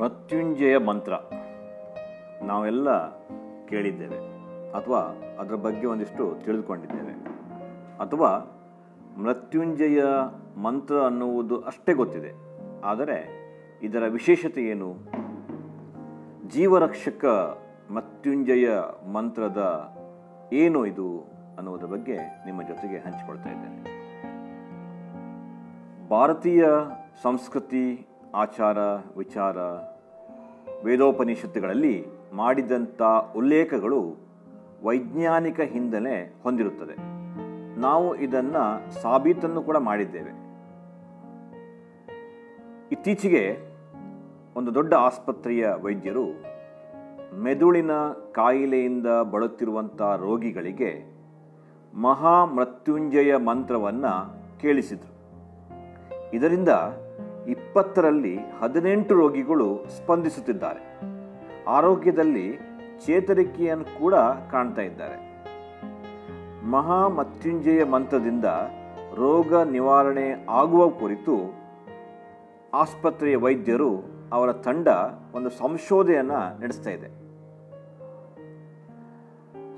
ಮೃತ್ಯುಂಜಯ ಮಂತ್ರ ನಾವೆಲ್ಲ ಕೇಳಿದ್ದೇವೆ ಅಥವಾ ಅದರ ಬಗ್ಗೆ ಒಂದಿಷ್ಟು ತಿಳಿದುಕೊಂಡಿದ್ದೇವೆ. ಅಥವಾ ಮೃತ್ಯುಂಜಯ ಮಂತ್ರ ಅನ್ನುವುದು ಅಷ್ಟೇ ಗೊತ್ತಿದೆ. ಆದರೆ ಇದರ ವಿಶೇಷತೆ ಏನು? ಜೀವರಕ್ಷಕ ಮೃತ್ಯುಂಜಯ ಮಂತ್ರದ ಏನು ಇದು ಅನ್ನುವುದರ ಬಗ್ಗೆ ನಿಮ್ಮ ಜೊತೆಗೆ ಹಂಚಿಕೊಳ್ತಾ ಇದ್ದೇನೆ. ಭಾರತೀಯ ಸಂಸ್ಕೃತಿ ಆಚಾರ, ವಿಚಾರ, ವೇದೋಪನಿಷತ್ತುಗಳಲ್ಲಿ ಮಾಡಿದಂಥ ಉಲ್ಲೇಖಗಳು ವೈಜ್ಞಾನಿಕ ಹಿನ್ನೆಲೆ ಹೊಂದಿರುತ್ತದೆ. ನಾವು ಇದನ್ನು ಸಾಬೀತನ್ನು ಕೂಡ ಮಾಡಿದ್ದೇವೆ. ಇತ್ತೀಚೆಗೆ ಒಂದು ದೊಡ್ಡ ಆಸ್ಪತ್ರೆಯ ವೈದ್ಯರು ಮೆದುಳಿನ ಕಾಯಿಲೆಯಿಂದ ಬಳಲುತ್ತಿರುವಂಥ ರೋಗಿಗಳಿಗೆ ಮಹಾಮೃತ್ಯುಂಜಯ ಮಂತ್ರವನ್ನು ಕೇಳಿಸಿದರು. ಇದರಿಂದ ಇಪ್ಪತ್ತರಲ್ಲಿ ಹದಿನೆಂಟು ರೋಗಿಗಳು ಸ್ಪಂದಿಸುತ್ತಿದ್ದಾರೆ. ಆರೋಗ್ಯದಲ್ಲಿ ಚೇತರಿಕೆಯನ್ನು ಕೂಡ ಕಾಣ್ತಾ ಇದ್ದಾರೆ. ಮಹಾಮತ್ಯುಂಜಯ ಮಂತ್ರದಿಂದ ರೋಗ ನಿವಾರಣೆ ಆಗುವ ಕುರಿತು ಆಸ್ಪತ್ರೆಯ ವೈದ್ಯರು ಅವರ ತಂಡ ಒಂದು ಸಂಶೋಧನೆಯನ್ನು ನಡೆಸ್ತಾ ಇದೆ.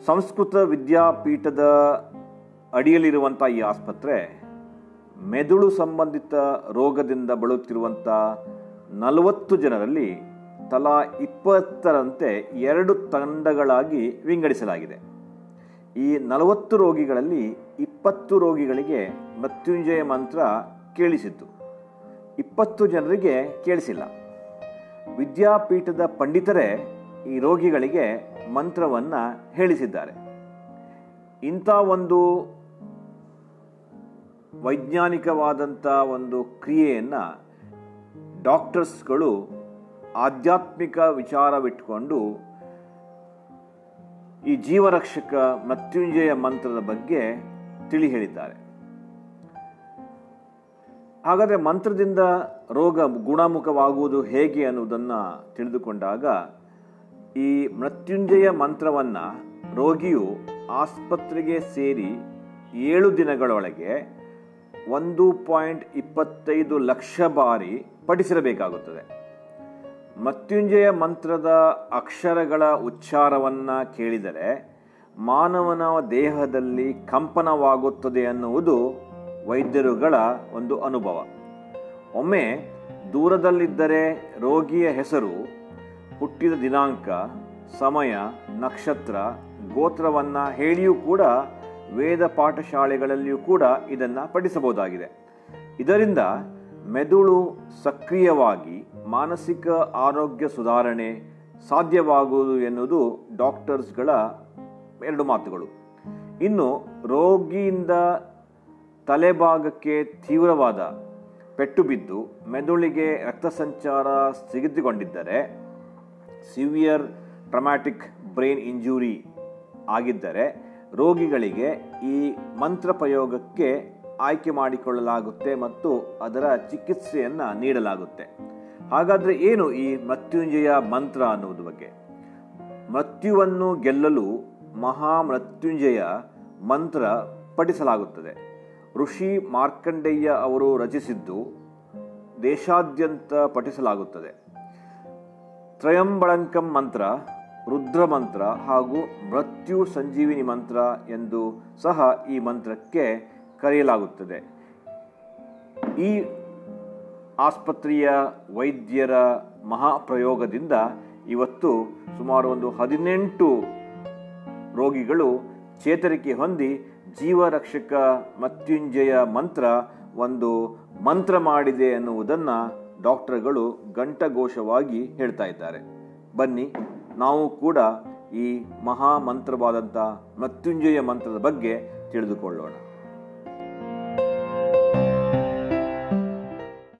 ಸಂಸ್ಕೃತ ವಿದ್ಯಾಪೀಠದ ಅಡಿಯಲ್ಲಿರುವಂಥ ಈ ಆಸ್ಪತ್ರೆ ಮೆದುಳು ಸಂಬಂಧಿತ ರೋಗದಿಂದ ಬಳಲುತ್ತಿರುವಂಥ ನಲವತ್ತು ಜನರಲ್ಲಿ ತಲಾ ಇಪ್ಪತ್ತರಂತೆ ಎರಡು ತಂಡಗಳಾಗಿ ವಿಂಗಡಿಸಲಾಗಿದೆ. ಈ ನಲವತ್ತು ರೋಗಿಗಳಲ್ಲಿ ಇಪ್ಪತ್ತು ರೋಗಿಗಳಿಗೆ ಮೃತ್ಯುಂಜಯ ಮಂತ್ರ ಕೇಳಿಸಿತ್ತು ಇಪ್ಪತ್ತು ಜನರಿಗೆ ಕೇಳಿಸಿಲ್ಲ. ವಿದ್ಯಾಪೀಠದ ಪಂಡಿತರೇ ಈ ರೋಗಿಗಳಿಗೆ ಮಂತ್ರವನ್ನು ಹೇಳಿಸಿದ್ದಾರೆ. ಇಂಥ ಒಂದು ವೈಜ್ಞಾನಿಕವಾದಂಥ ಒಂದು ಕ್ರಿಯೆಯನ್ನು ಡಾಕ್ಟರ್ಸ್ಗಳು ಆಧ್ಯಾತ್ಮಿಕ ವಿಚಾರವಿಟ್ಕೊಂಡು ಈ ಜೀವರಕ್ಷಕ ಮೃತ್ಯುಂಜಯ ಮಂತ್ರದ ಬಗ್ಗೆ ತಿಳಿ ಹೇಳಿದ್ದಾರೆ ಹಾಗಾದರೆ ಮಂತ್ರದಿಂದ ರೋಗ ಗುಣಮುಖವಾಗುವುದು ಹೇಗೆ ಅನ್ನುವುದನ್ನು ತಿಳಿದುಕೊಂಡಾಗ ಈ ಮೃತ್ಯುಂಜಯ ಮಂತ್ರವನ್ನು ರೋಗಿಯು ಆಸ್ಪತ್ರೆಗೆ ಸೇರಿ ಏಳು ದಿನಗಳೊಳಗೆ ಒಂದು ಪಾಯಿಂಟ್ ಇಪ್ಪತ್ತೈದು ಲಕ್ಷ ಬಾರಿ ಪಠಿಸಿರಬೇಕಾಗುತ್ತದೆ. ಮೃತ್ಯುಂಜಯ ಮಂತ್ರದ ಅಕ್ಷರಗಳ ಉಚ್ಚಾರವನ್ನು ಕೇಳಿದರೆ ಮಾನವನ ದೇಹದಲ್ಲಿ ಕಂಪನವಾಗುತ್ತದೆ ಅನ್ನುವುದು ವೈದ್ಯರುಗಳ ಒಂದು ಅನುಭವ. ಒಮ್ಮೆ ದೂರದಲ್ಲಿದ್ದರೆ ರೋಗಿಯ ಹೆಸರು, ಹುಟ್ಟಿದ ದಿನಾಂಕ, ಸಮಯ, ನಕ್ಷತ್ರ, ಗೋತ್ರವನ್ನು ಹೇಳಿಯೂ ಕೂಡ ವೇದ ಪಾಠಶಾಲೆಗಳಲ್ಲಿಯೂ ಕೂಡ ಇದನ್ನು ಪಠಿಸಬಹುದಾಗಿದೆ. ಇದರಿಂದ ಮೆದುಳು ಸಕ್ರಿಯವಾಗಿ ಮಾನಸಿಕ ಆರೋಗ್ಯ ಸುಧಾರಣೆ ಸಾಧ್ಯವಾಗುವುದು ಎನ್ನುವುದು ಡಾಕ್ಟರ್ಸ್ಗಳ ಎರಡು ಮಾತುಗಳು. ಇನ್ನು ರೋಗಿಯಿಂದ ತಲೆಭಾಗಕ್ಕೆ ತೀವ್ರವಾದ ಪೆಟ್ಟು ಬಿದ್ದು ಮೆದುಳಿಗೆ ರಕ್ತ ಸಂಚಾರ ಸ್ಥಗಿತಗೊಂಡಿದ್ದರೆ ಸಿವಿಯರ್ ಟ್ರಮ್ಯಾಟಿಕ್ ಬ್ರೈನ್ ಇಂಜುರಿ ಆಗಿದ್ದರೆ ರೋಗಿಗಳಿಗೆ ಈ ಮಂತ್ರ ಪ್ರಯೋಗಕ್ಕೆ ಆಯ್ಕೆ ಮಾಡಿಕೊಳ್ಳಲಾಗುತ್ತೆ ಮತ್ತು ಅದರ ಚಿಕಿತ್ಸೆಯನ್ನು ನೀಡಲಾಗುತ್ತೆ. ಹಾಗಾದರೆ ಏನು ಈ ಮೃತ್ಯುಂಜಯ ಮಂತ್ರ ಅನ್ನುವುದು ಬಗ್ಗೆ? ಮೃತ್ಯುವನ್ನು ಗೆಲ್ಲಲು ಮಹಾ ಮೃತ್ಯುಂಜಯ ಮಂತ್ರ ಪಠಿಸಲಾಗುತ್ತದೆ. ಋಷಿ ಮಾರ್ಕಂಡೇಯ ಅವರು ರಚಿಸಿದ್ದು ದೇಶಾದ್ಯಂತ ಪಠಿಸಲಾಗುತ್ತದೆ. ತ್ರಯಂಬಳಂಕಂ ಮಂತ್ರ ರುದ್ರ ಮಂತ್ರ ಹಾಗೂ ಮೃತ್ಯು ಸಂಜೀವಿನಿ ಮಂತ್ರ ಎಂದು ಸಹ ಈ ಮಂತ್ರಕ್ಕೆ ಕರೆಯಲಾಗುತ್ತದೆ. ಈ ಆಸ್ಪತ್ರೆಯ ವೈದ್ಯರ ಮಹಾಪ್ರಯೋಗದಿಂದ ಇವತ್ತು ಸುಮಾರು ಒಂದು ಹದಿನೆಂಟು ರೋಗಿಗಳು ಚೇತರಿಕೆ ಹೊಂದಿ ಜೀವರಕ್ಷಕ ಮೃತ್ಯುಂಜಯ ಮಂತ್ರ ಒಂದು ಮಂತ್ರ ಮಾಡಿದೆ ಎನ್ನುವುದನ್ನು ಡಾಕ್ಟರ್ಗಳು ಘಂಟಘೋಷವಾಗಿ ಹೇಳ್ತಾ ಇದ್ದಾರೆ. ಬನ್ನಿ. ನಾವು ಕೂಡ ಈ ಮಹಾ ಮಂತ್ರವಾದಂಥ ಮೃತ್ಯುಂಜಯ ಮಂತ್ರದ ಬಗ್ಗೆ ತಿಳಿದುಕೊಳ್ಳೋಣ.